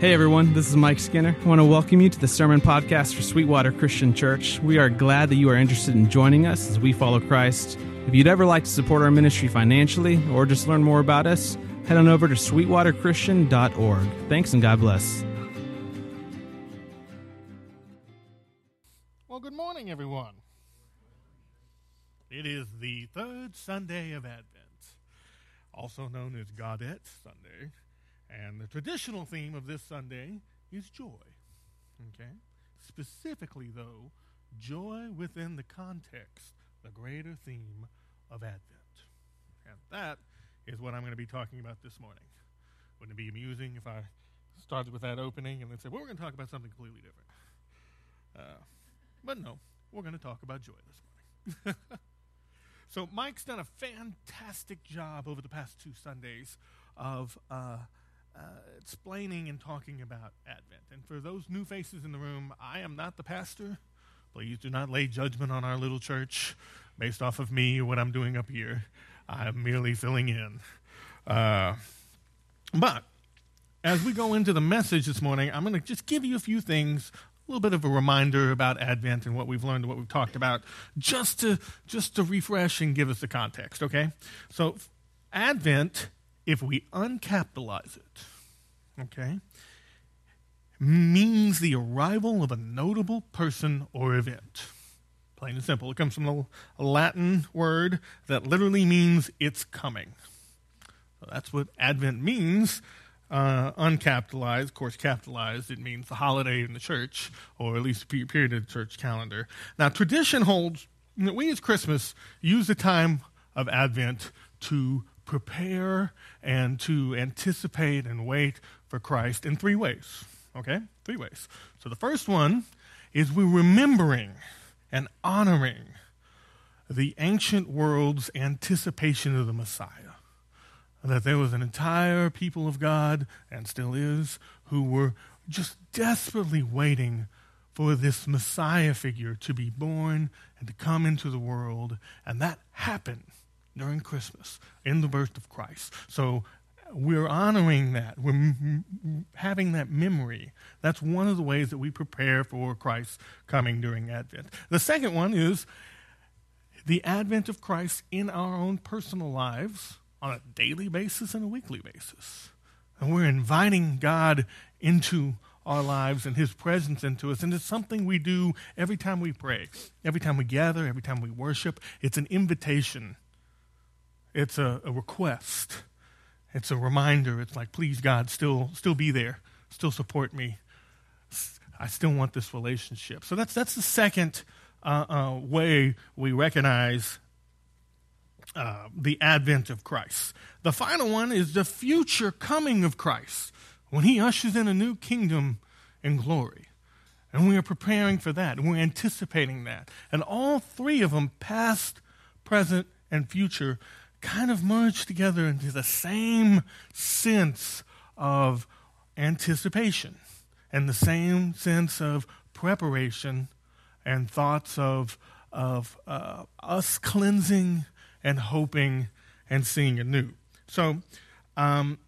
Hey everyone, this is Mike Skinner. I want to welcome you to the Sermon Podcast for Sweetwater Christian Church. We are glad that you are interested in joining us as we follow Christ. If you'd ever like to support our ministry financially or just learn more about us, head on over to sweetwaterchristian.org. Thanks and God bless. Well, good morning, everyone. It is the third Sunday of Advent, also known as Gaudete Sunday. And the traditional theme of this Sunday is joy. Okay? Specifically, though, joy within the context, the greater theme of Advent. And that is what I'm going to be talking about this morning. Wouldn't it be amusing if I started with that opening and then said, well, we're going to talk about something completely different? Uh, but no, we're going to talk about joy this morning. so, Mike's done a fantastic job over the past two Sundays of. Uh, uh, explaining and talking about Advent. And for those new faces in the room, I am not the pastor. Please do not lay judgment on our little church based off of me or what I'm doing up here. I'm merely filling in. Uh, but as we go into the message this morning, I'm going to just give you a few things, a little bit of a reminder about Advent and what we've learned and what we've talked about, just to just to refresh and give us the context. Okay, so Advent if we uncapitalize it, okay, means the arrival of a notable person or event. Plain and simple. It comes from a Latin word that literally means it's coming. So that's what Advent means. Uh, uncapitalized, of course, capitalized, it means the holiday in the church, or at least a period of the church calendar. Now, tradition holds that we as Christmas use the time of Advent to prepare and to anticipate and wait for Christ in three ways. Okay? Three ways. So the first one is we're remembering and honoring the ancient world's anticipation of the Messiah. That there was an entire people of God, and still is, who were just desperately waiting for this Messiah figure to be born and to come into the world. And that happened during Christmas in the birth of Christ. So we're honoring that. We're having that memory. That's one of the ways that we prepare for Christ's coming during Advent. The second one is the advent of Christ in our own personal lives on a daily basis and a weekly basis. And we're inviting God into our lives and His presence into us. And it's something we do every time we pray, every time we gather, every time we worship. It's an invitation it's a, a request. It's a reminder. It's like, please, God, still, still be there. Still support me. I still want this relationship. So that's, that's the second uh, uh, way we recognize uh, the advent of Christ. The final one is the future coming of Christ when he ushers in a new kingdom in glory. And we are preparing for that, and we're anticipating that. And all three of them, past, present, and future, kind of merge together into the same sense of anticipation and the same sense of preparation and thoughts of, of uh, us cleansing and hoping and seeing anew. So, um,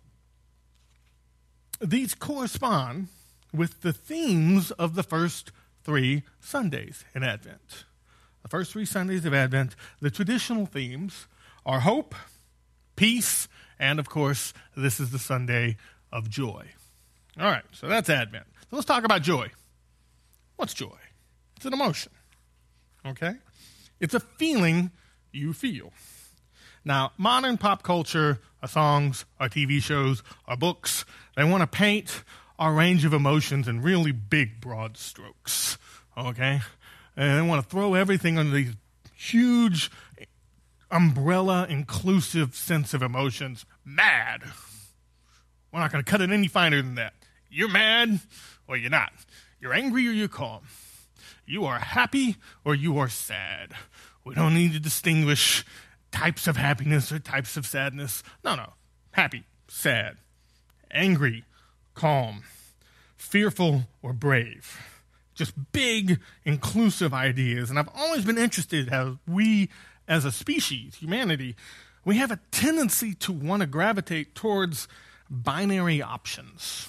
these correspond with the themes of the first three Sundays in Advent. The first three Sundays of Advent, the traditional themes our hope, peace, and of course, this is the Sunday of joy. All right, so that's Advent. So let's talk about joy. What's joy? It's an emotion, okay? It's a feeling you feel. Now, modern pop culture, our songs, uh, our TV shows, our books, they want to paint our range of emotions in really big, broad strokes, okay? And they want to throw everything under these huge umbrella inclusive sense of emotions mad. We're not going to cut it any finer than that. You're mad or you're not. You're angry or you're calm. You are happy or you are sad. We don't need to distinguish types of happiness or types of sadness. No, no. Happy, sad, angry, calm, fearful, or brave. Just big, inclusive ideas. And I've always been interested how we as a species, humanity, we have a tendency to want to gravitate towards binary options.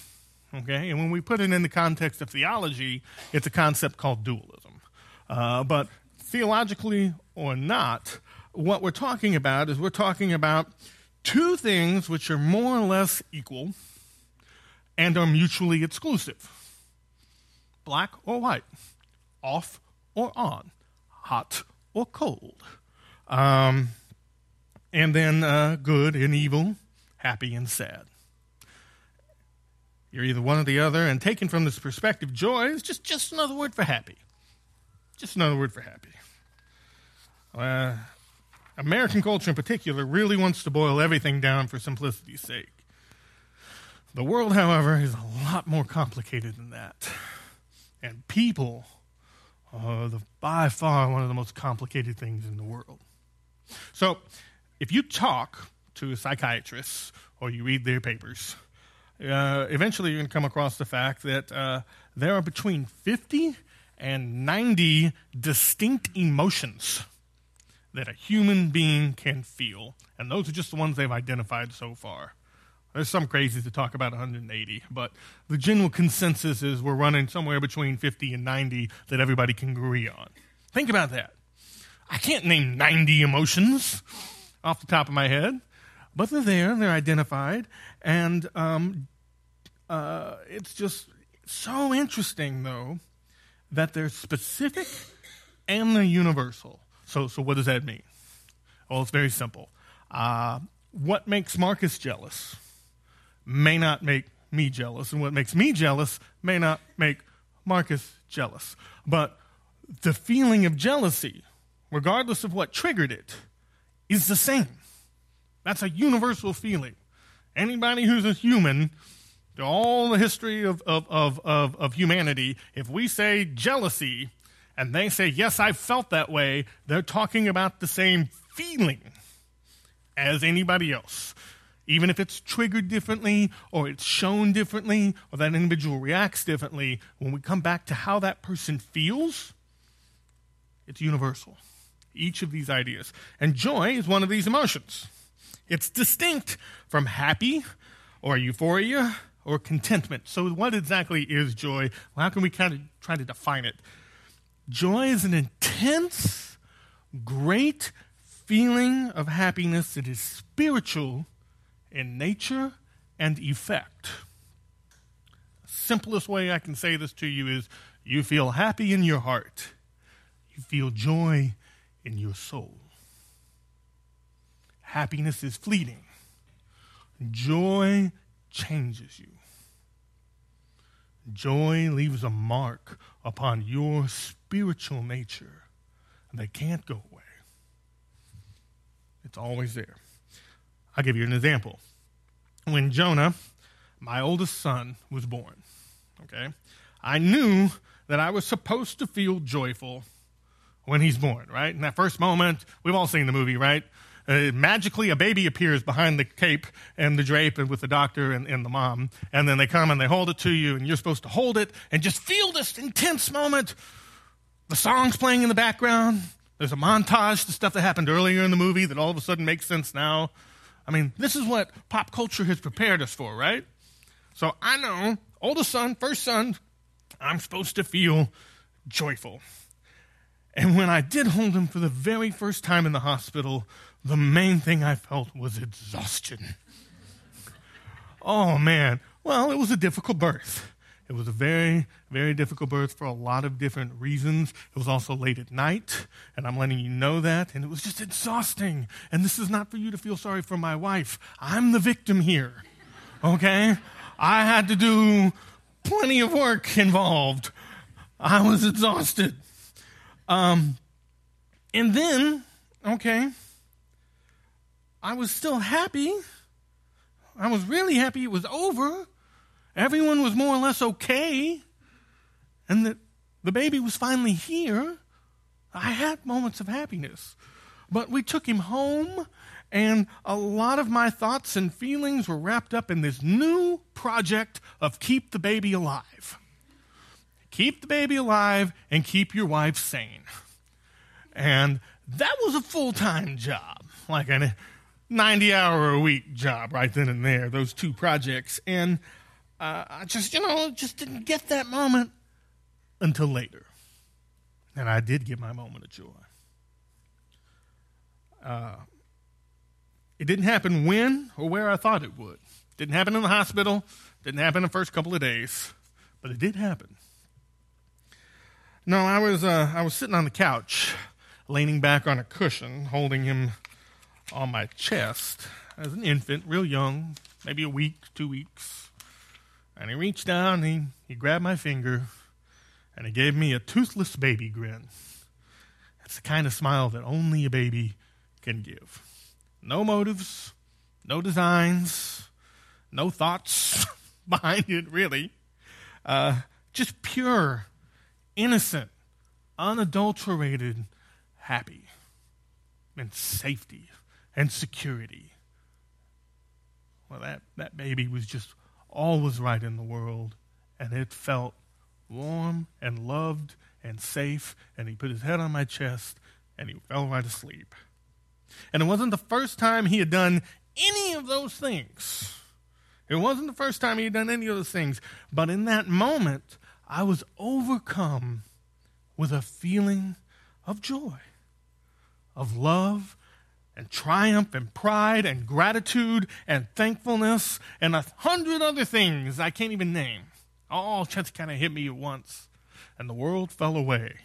Okay? And when we put it in the context of theology, it's a concept called dualism. Uh, but theologically or not, what we're talking about is we're talking about two things which are more or less equal and are mutually exclusive black or white, off or on, hot or cold. Um, and then uh, good and evil, happy and sad. You're either one or the other, and taken from this perspective, joy is just, just another word for happy. Just another word for happy. Uh, American culture in particular really wants to boil everything down for simplicity's sake. The world, however, is a lot more complicated than that. And people are the, by far one of the most complicated things in the world. So, if you talk to psychiatrists or you read their papers, uh, eventually you're going to come across the fact that uh, there are between 50 and 90 distinct emotions that a human being can feel. And those are just the ones they've identified so far. There's some crazy to talk about 180, but the general consensus is we're running somewhere between 50 and 90 that everybody can agree on. Think about that. I can't name 90 emotions off the top of my head, but they're there, they're identified, and um, uh, it's just so interesting, though, that they're specific and they're universal. So, so what does that mean? Well, it's very simple. Uh, what makes Marcus jealous may not make me jealous, and what makes me jealous may not make Marcus jealous. But the feeling of jealousy regardless of what triggered it, is the same. That's a universal feeling. Anybody who's a human, to all the history of, of, of, of, of humanity, if we say jealousy and they say, Yes, I felt that way, they're talking about the same feeling as anybody else. Even if it's triggered differently or it's shown differently or that individual reacts differently, when we come back to how that person feels, it's universal each of these ideas. And joy is one of these emotions. It's distinct from happy or euphoria or contentment. So, what exactly is joy? Well, how can we kind of try to define it? Joy is an intense, great feeling of happiness that is spiritual in nature and effect. Simplest way I can say this to you is you feel happy in your heart, you feel joy in your soul. Happiness is fleeting, joy changes you. Joy leaves a mark upon your spiritual nature that can't go away. It's always there. I'll give you an example. When Jonah, my oldest son, was born, okay, I knew that I was supposed to feel joyful when he's born, right? In that first moment, we've all seen the movie, right? Uh, magically, a baby appears behind the cape and the drape and with the doctor and, and the mom. And then they come and they hold it to you, and you're supposed to hold it and just feel this intense moment. The song's playing in the background. There's a montage to stuff that happened earlier in the movie that all of a sudden makes sense now. I mean, this is what pop culture has prepared us for, right? So I know, oldest son, first son, I'm supposed to feel joyful. And when I did hold him for the very first time in the hospital, the main thing I felt was exhaustion. oh, man. Well, it was a difficult birth. It was a very, very difficult birth for a lot of different reasons. It was also late at night, and I'm letting you know that. And it was just exhausting. And this is not for you to feel sorry for my wife. I'm the victim here. Okay? I had to do plenty of work involved. I was exhausted. Um, and then, okay, I was still happy. I was really happy it was over. Everyone was more or less okay. And that the baby was finally here. I had moments of happiness. But we took him home, and a lot of my thoughts and feelings were wrapped up in this new project of keep the baby alive keep the baby alive and keep your wife sane. And that was a full time job, like a 90 hour a week job right then and there, those two projects. And uh, I just, you know, just didn't get that moment until later. And I did get my moment of joy. Uh, it didn't happen when or where I thought it would. Didn't happen in the hospital. Didn't happen in the first couple of days. But it did happen. No, I was, uh, I was sitting on the couch, leaning back on a cushion, holding him on my chest as an infant, real young, maybe a week, two weeks. And he reached down, he, he grabbed my finger, and he gave me a toothless baby grin. It's the kind of smile that only a baby can give. No motives, no designs, no thoughts behind it, really. Uh, just pure, innocent, unadulterated, happy, and safety and security. Well, that, that baby was just all was right in the world, and it felt warm and loved and safe, and he put his head on my chest, and he fell right asleep. And it wasn't the first time he had done any of those things. It wasn't the first time he had done any of those things. But in that moment, I was overcome with a feeling of joy, of love, and triumph, and pride, and gratitude, and thankfulness, and a hundred other things I can't even name. All just kind of hit me at once. And the world fell away.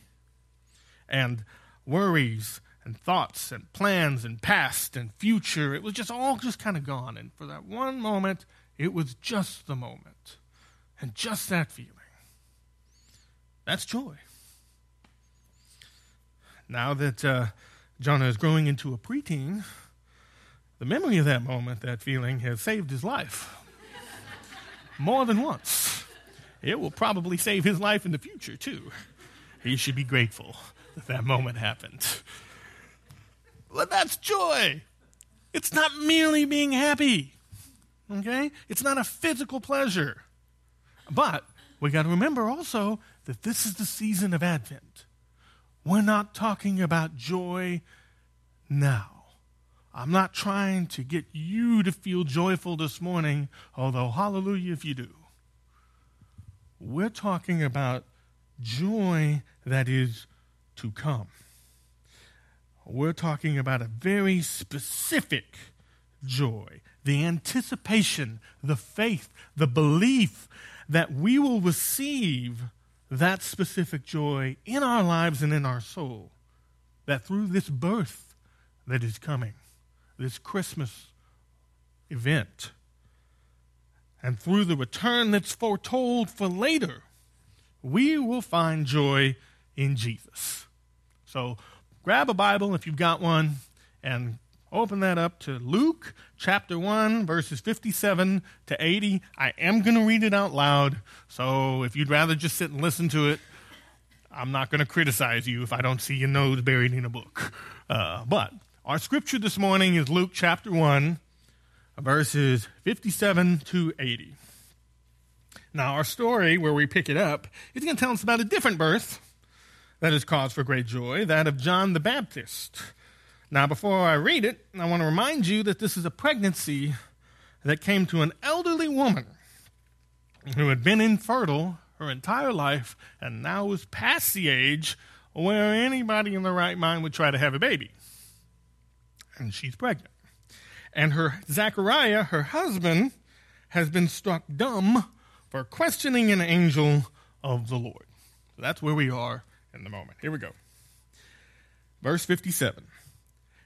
And worries and thoughts and plans and past and future. It was just all just kind of gone. And for that one moment, it was just the moment and just that feeling. That's joy. Now that uh, Jonah is growing into a preteen, the memory of that moment, that feeling, has saved his life more than once. It will probably save his life in the future, too. He should be grateful that that moment happened. But that's joy. It's not merely being happy. Okay? It's not a physical pleasure. But we got to remember also that this is the season of Advent. We're not talking about joy now. I'm not trying to get you to feel joyful this morning, although hallelujah if you do. We're talking about joy that is to come we're talking about a very specific joy the anticipation, the faith, the belief that we will receive that specific joy in our lives and in our soul. That through this birth that is coming, this Christmas event, and through the return that's foretold for later, we will find joy in Jesus. So, grab a Bible if you've got one and open that up to Luke chapter 1, verses 57 to 80. I am going to read it out loud, so if you'd rather just sit and listen to it, I'm not going to criticize you if I don't see your nose buried in a book. Uh, but our scripture this morning is Luke chapter 1, verses 57 to 80. Now, our story, where we pick it up, is going to tell us about a different birth that is cause for great joy, that of John the Baptist. Now, before I read it, I want to remind you that this is a pregnancy that came to an elderly woman who had been infertile her entire life and now was past the age where anybody in their right mind would try to have a baby. And she's pregnant. And her Zechariah, her husband, has been struck dumb for questioning an angel of the Lord. So that's where we are in the moment. Here we go. Verse 57.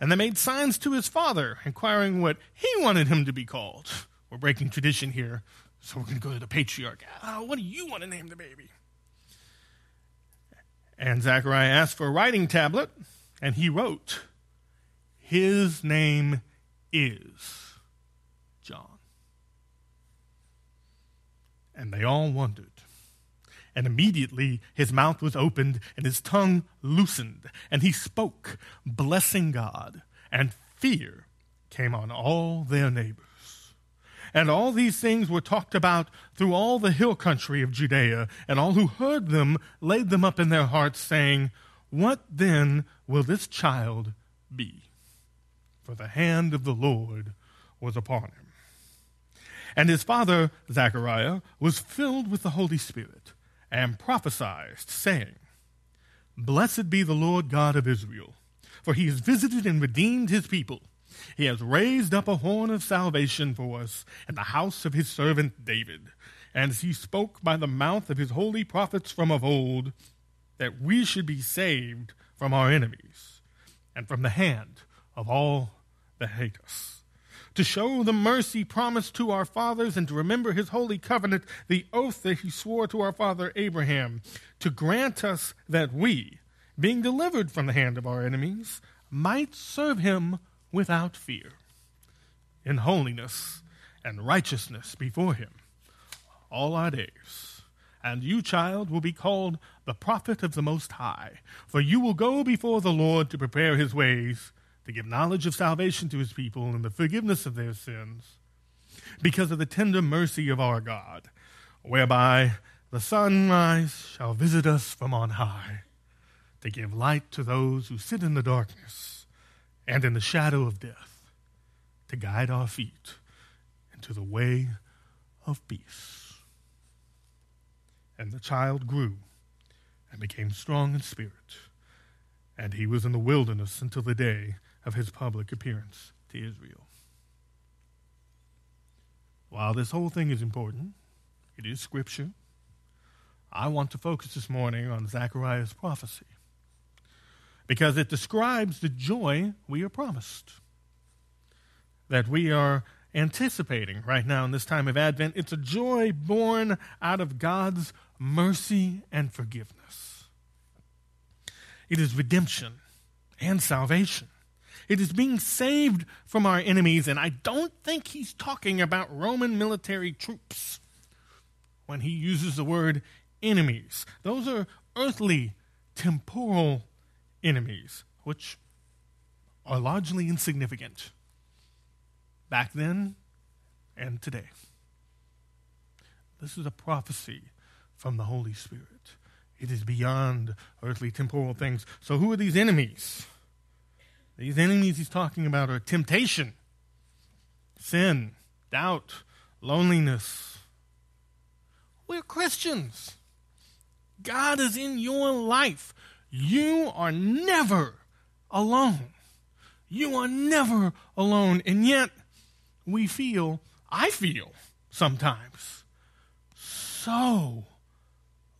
And they made signs to his father, inquiring what he wanted him to be called. We're breaking tradition here, so we're going to go to the patriarch. Oh, what do you want to name the baby? And Zechariah asked for a writing tablet, and he wrote, His name is John. And they all wondered. And immediately his mouth was opened and his tongue loosened, and he spoke, blessing God, and fear came on all their neighbors. And all these things were talked about through all the hill country of Judea, and all who heard them laid them up in their hearts, saying, What then will this child be? For the hand of the Lord was upon him. And his father, Zechariah, was filled with the Holy Spirit and prophesied, saying, Blessed be the Lord God of Israel, for he has visited and redeemed his people. He has raised up a horn of salvation for us in the house of his servant David, and as he spoke by the mouth of his holy prophets from of old, that we should be saved from our enemies and from the hand of all that hate us to show the mercy promised to our fathers and to remember his holy covenant, the oath that he swore to our father Abraham, to grant us that we, being delivered from the hand of our enemies, might serve him without fear, in holiness and righteousness before him all our days. And you, child, will be called the prophet of the Most High, for you will go before the Lord to prepare his ways to give knowledge of salvation to his people and the forgiveness of their sins, because of the tender mercy of our God, whereby the sunrise shall visit us from on high, to give light to those who sit in the darkness and in the shadow of death, to guide our feet into the way of peace. And the child grew and became strong in spirit, and he was in the wilderness until the day of his public appearance to Israel. While this whole thing is important, it is scripture. I want to focus this morning on Zechariah's prophecy because it describes the joy we are promised, that we are anticipating right now in this time of Advent. It's a joy born out of God's mercy and forgiveness. It is redemption and salvation. It is being saved from our enemies, and I don't think he's talking about Roman military troops when he uses the word enemies. Those are earthly, temporal enemies, which are largely insignificant back then and today. This is a prophecy from the Holy Spirit. It is beyond earthly, temporal things. So, who are these enemies? These enemies he's talking about are temptation, sin, doubt, loneliness. We're Christians. God is in your life. You are never alone. You are never alone. And yet, we feel, I feel sometimes, so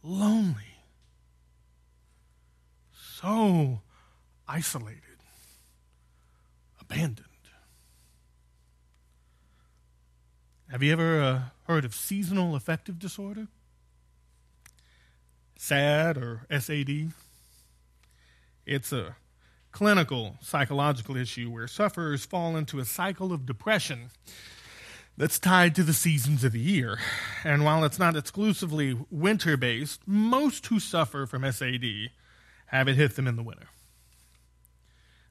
lonely, so isolated abandoned. Have you ever uh, heard of seasonal affective disorder? SAD or SAD? It's a clinical psychological issue where sufferers fall into a cycle of depression that's tied to the seasons of the year. And while it's not exclusively winter based, most who suffer from SAD have it hit them in the winter.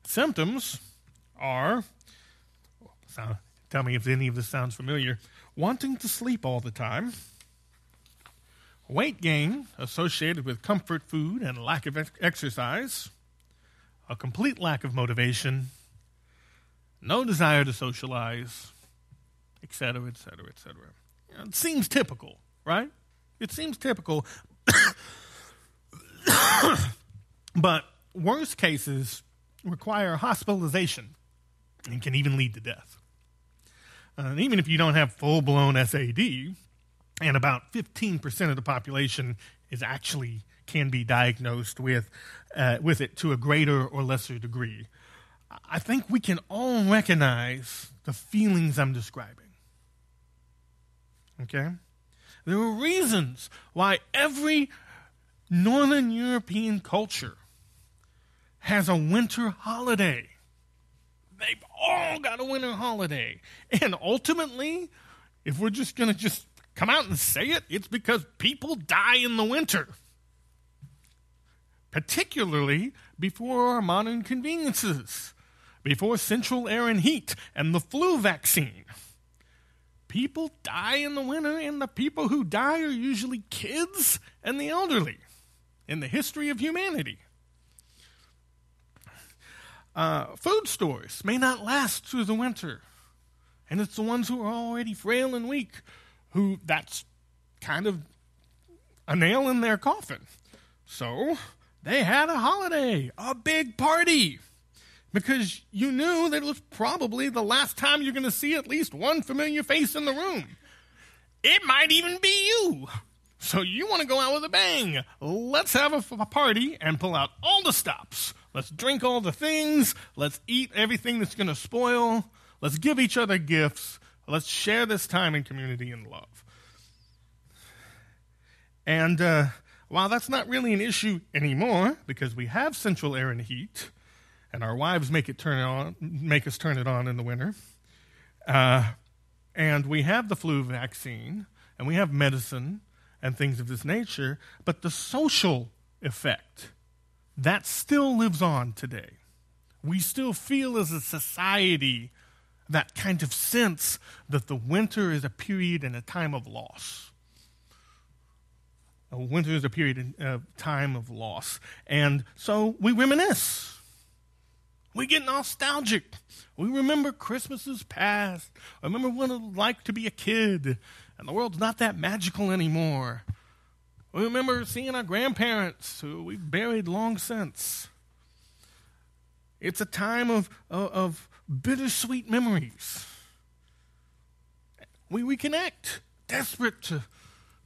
Symptoms are, so tell me if any of this sounds familiar, wanting to sleep all the time, weight gain associated with comfort food and lack of ex- exercise, a complete lack of motivation, no desire to socialize, etc., etc., etc. It seems typical, right? It seems typical. but worst cases require hospitalization and can even lead to death. Uh, and even if you don't have full blown SAD, and about 15% of the population is actually can be diagnosed with, uh, with it to a greater or lesser degree, I think we can all recognize the feelings I'm describing. Okay? There are reasons why every Northern European culture has a winter holiday. They've all got a winter holiday. And ultimately, if we're just going to just come out and say it, it's because people die in the winter. Particularly before our modern conveniences, before central air and heat and the flu vaccine. People die in the winter, and the people who die are usually kids and the elderly in the history of humanity. Uh, food stores may not last through the winter. And it's the ones who are already frail and weak who that's kind of a nail in their coffin. So they had a holiday, a big party, because you knew that it was probably the last time you're going to see at least one familiar face in the room. It might even be you. So you want to go out with a bang. Let's have a, a party and pull out all the stops. Let's drink all the things. Let's eat everything that's going to spoil. Let's give each other gifts. Let's share this time in community and love. And uh, while that's not really an issue anymore, because we have central air and heat, and our wives make it turn on, make us turn it on in the winter, uh, and we have the flu vaccine, and we have medicine, and things of this nature, but the social effect, that still lives on today. We still feel as a society that kind of sense that the winter is a period and a time of loss. A winter is a period of uh, time of loss. And so we reminisce. We get nostalgic. We remember Christmases past. I remember what it was like to be a kid and the world's not that magical anymore. We remember seeing our grandparents who we've buried long since. It's a time of, of, of bittersweet memories. We reconnect, desperate to,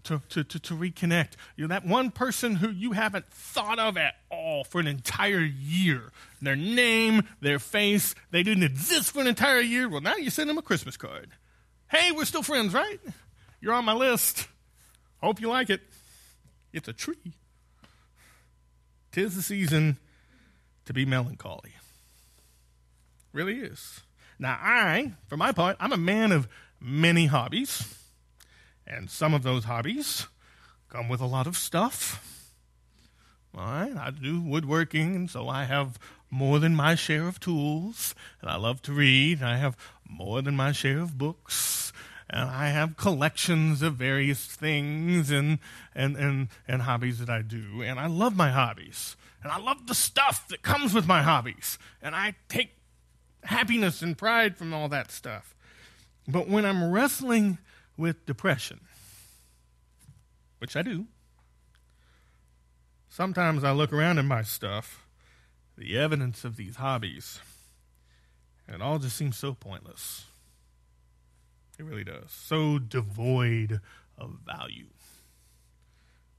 to, to, to, to reconnect. You're that one person who you haven't thought of at all for an entire year. Their name, their face, they didn't exist for an entire year. Well, now you send them a Christmas card. Hey, we're still friends, right? You're on my list. Hope you like it. It's a tree. Tis the season to be melancholy. Really is. Now, I, for my part, I'm a man of many hobbies, and some of those hobbies come with a lot of stuff. I do woodworking, and so I have more than my share of tools, and I love to read. I have more than my share of books and I have collections of various things and, and, and, and hobbies that I do. And I love my hobbies. And I love the stuff that comes with my hobbies. And I take happiness and pride from all that stuff. But when I'm wrestling with depression, which I do, sometimes I look around at my stuff, the evidence of these hobbies, and it all just seems so pointless. It really does. So devoid of value.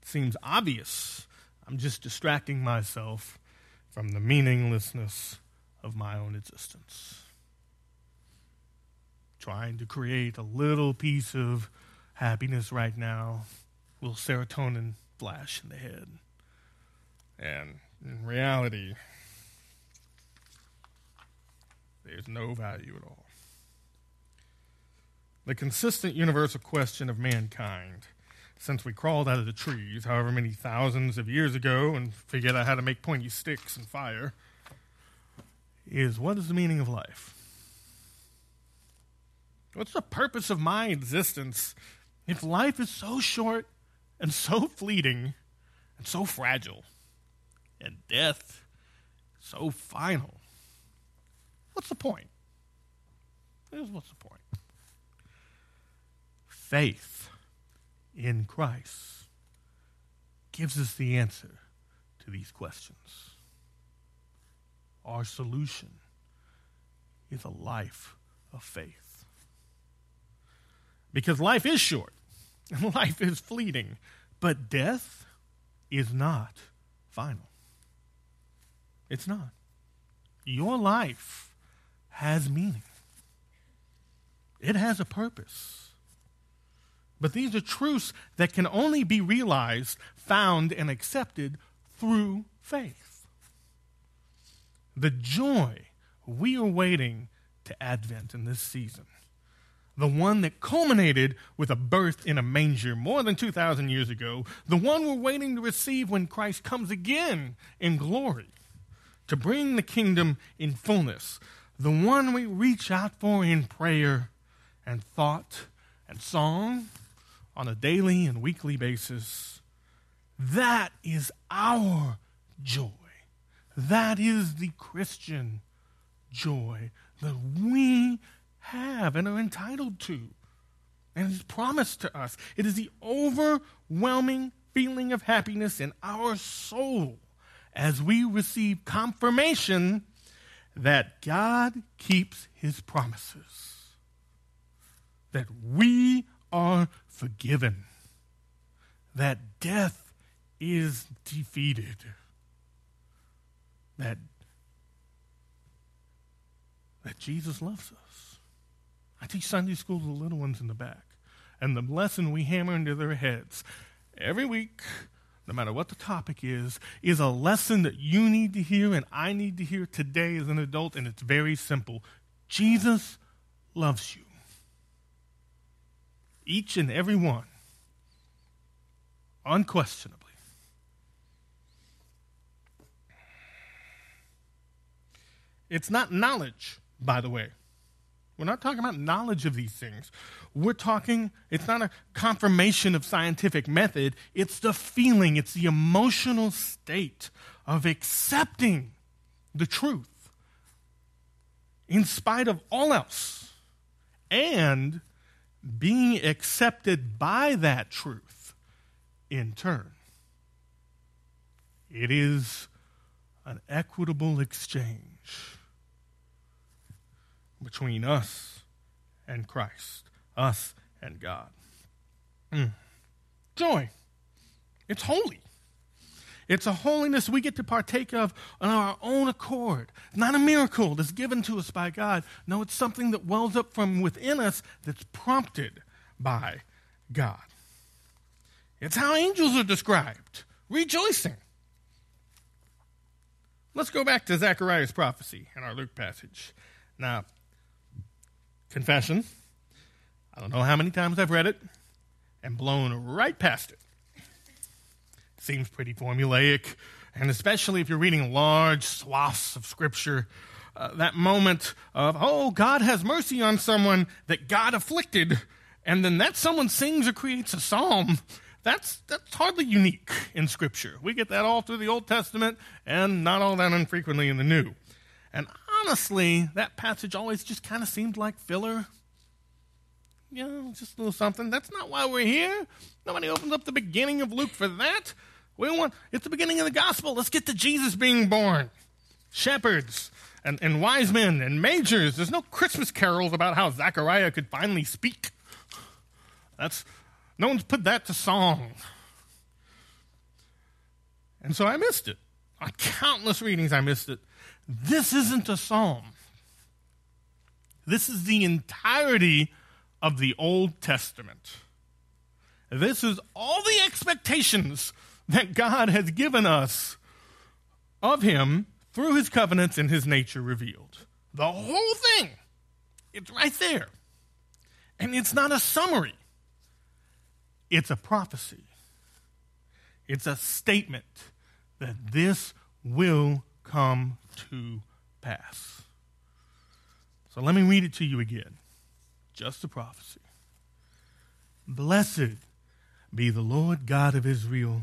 It seems obvious. I'm just distracting myself from the meaninglessness of my own existence. Trying to create a little piece of happiness right now, a little serotonin flash in the head. And in reality, there's no value at all the consistent universal question of mankind since we crawled out of the trees, however many thousands of years ago, and figured out how to make pointy sticks and fire, is what is the meaning of life? What's the purpose of my existence if life is so short and so fleeting and so fragile and death so final? What's the point? What's the point? Faith in Christ gives us the answer to these questions. Our solution is a life of faith. Because life is short and life is fleeting, but death is not final. It's not. Your life has meaning, it has a purpose. But these are truths that can only be realized, found, and accepted through faith. The joy we are waiting to Advent in this season, the one that culminated with a birth in a manger more than 2,000 years ago, the one we're waiting to receive when Christ comes again in glory to bring the kingdom in fullness, the one we reach out for in prayer and thought and song on a daily and weekly basis. That is our joy. That is the Christian joy that we have and are entitled to and is promised to us. It is the overwhelming feeling of happiness in our soul as we receive confirmation that God keeps his promises, that we are forgiven, that death is defeated, that, that Jesus loves us. I teach Sunday school to the little ones in the back, and the lesson we hammer into their heads every week no matter what the topic is, is a lesson that you need to hear and I need to hear today as an adult, and it's very simple. Jesus loves you. Each and every one. Unquestionably. It's not knowledge, by the way. We're not talking about knowledge of these things. We're talking, it's not a confirmation of scientific method, it's the feeling, it's the emotional state of accepting the truth in spite of all else and being accepted by that truth in turn. It is an equitable exchange between us and Christ, us and God. Mm. Joy. It's holy. It's a holiness we get to partake of on our own accord. It's Not a miracle that's given to us by God. No, it's something that wells up from within us that's prompted by God. It's how angels are described rejoicing. Let's go back to Zechariah's prophecy in our Luke passage. Now, confession. I don't know how many times I've read it and blown right past it. Seems pretty formulaic, and especially if you're reading large swaths of Scripture, uh, that moment of, oh, God has mercy on someone that God afflicted, and then that someone sings or creates a psalm. That's, that's hardly unique in Scripture. We get that all through the Old Testament and not all that infrequently in the New. And honestly, that passage always just kind of seemed like filler. You know, just a little something. That's not why we're here. Nobody opens up the beginning of Luke for that. We want it's the beginning of the gospel. Let's get to Jesus being born. Shepherds and, and wise men and magi. There's no Christmas carols about how Zechariah could finally speak. That's no one's put that to song. And so I missed it. On countless readings, I missed it. This isn't a psalm. This is the entirety of the Old Testament. This is all the expectations that God has given us of Him through His covenants and His nature revealed. The whole thing. It's right there. And it's not a summary, it's a prophecy. It's a statement that this will come to pass. So let me read it to you again. Just a prophecy. Blessed be the Lord God of Israel,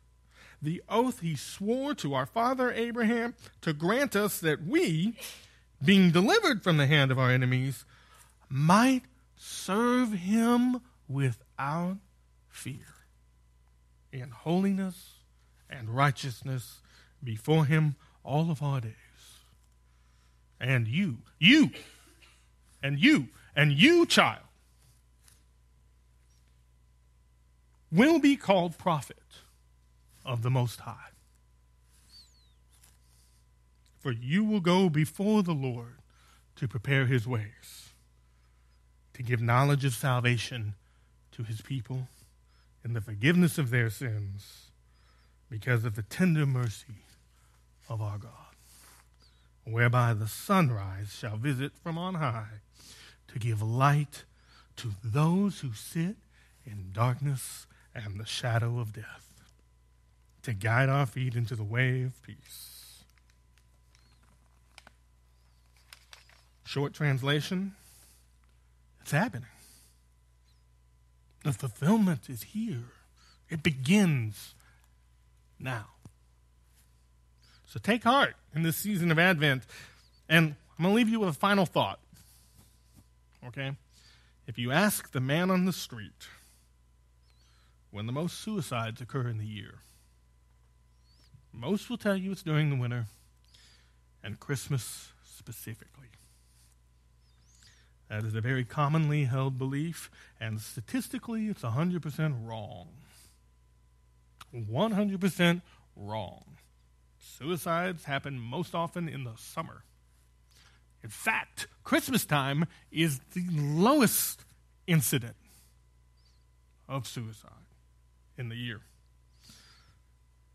The oath he swore to our father Abraham to grant us that we, being delivered from the hand of our enemies, might serve him without fear in holiness and righteousness before him all of our days. And you, you, and you, and you, child, will be called prophet of the Most High. For you will go before the Lord to prepare his ways, to give knowledge of salvation to his people and the forgiveness of their sins because of the tender mercy of our God, whereby the sunrise shall visit from on high to give light to those who sit in darkness and the shadow of death, to guide our feet into the way of peace. Short translation it's happening. The fulfillment is here. It begins now. So take heart in this season of Advent. And I'm going to leave you with a final thought. Okay? If you ask the man on the street when the most suicides occur in the year, most will tell you it's during the winter and Christmas specifically. That is a very commonly held belief, and statistically, it's 100% wrong. 100% wrong. Suicides happen most often in the summer. In fact, Christmas time is the lowest incident of suicide in the year.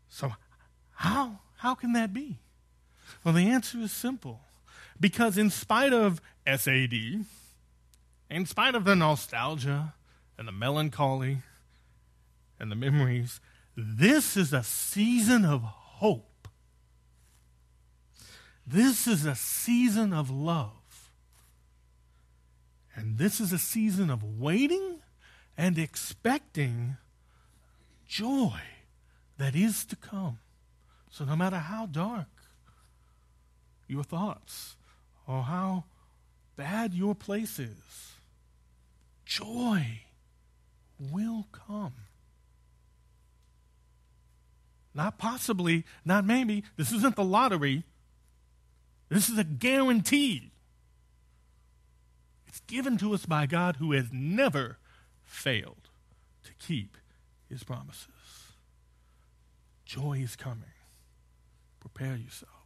So, how, how can that be? Well, the answer is simple. Because, in spite of SAD, in spite of the nostalgia and the melancholy and the memories, this is a season of hope. This is a season of love. And this is a season of waiting and expecting joy that is to come. So, no matter how dark your thoughts or how bad your place is, joy will come. Not possibly, not maybe. This isn't the lottery. This is a guarantee. It's given to us by God who has never failed to keep his promises. Joy is coming. Prepare yourself.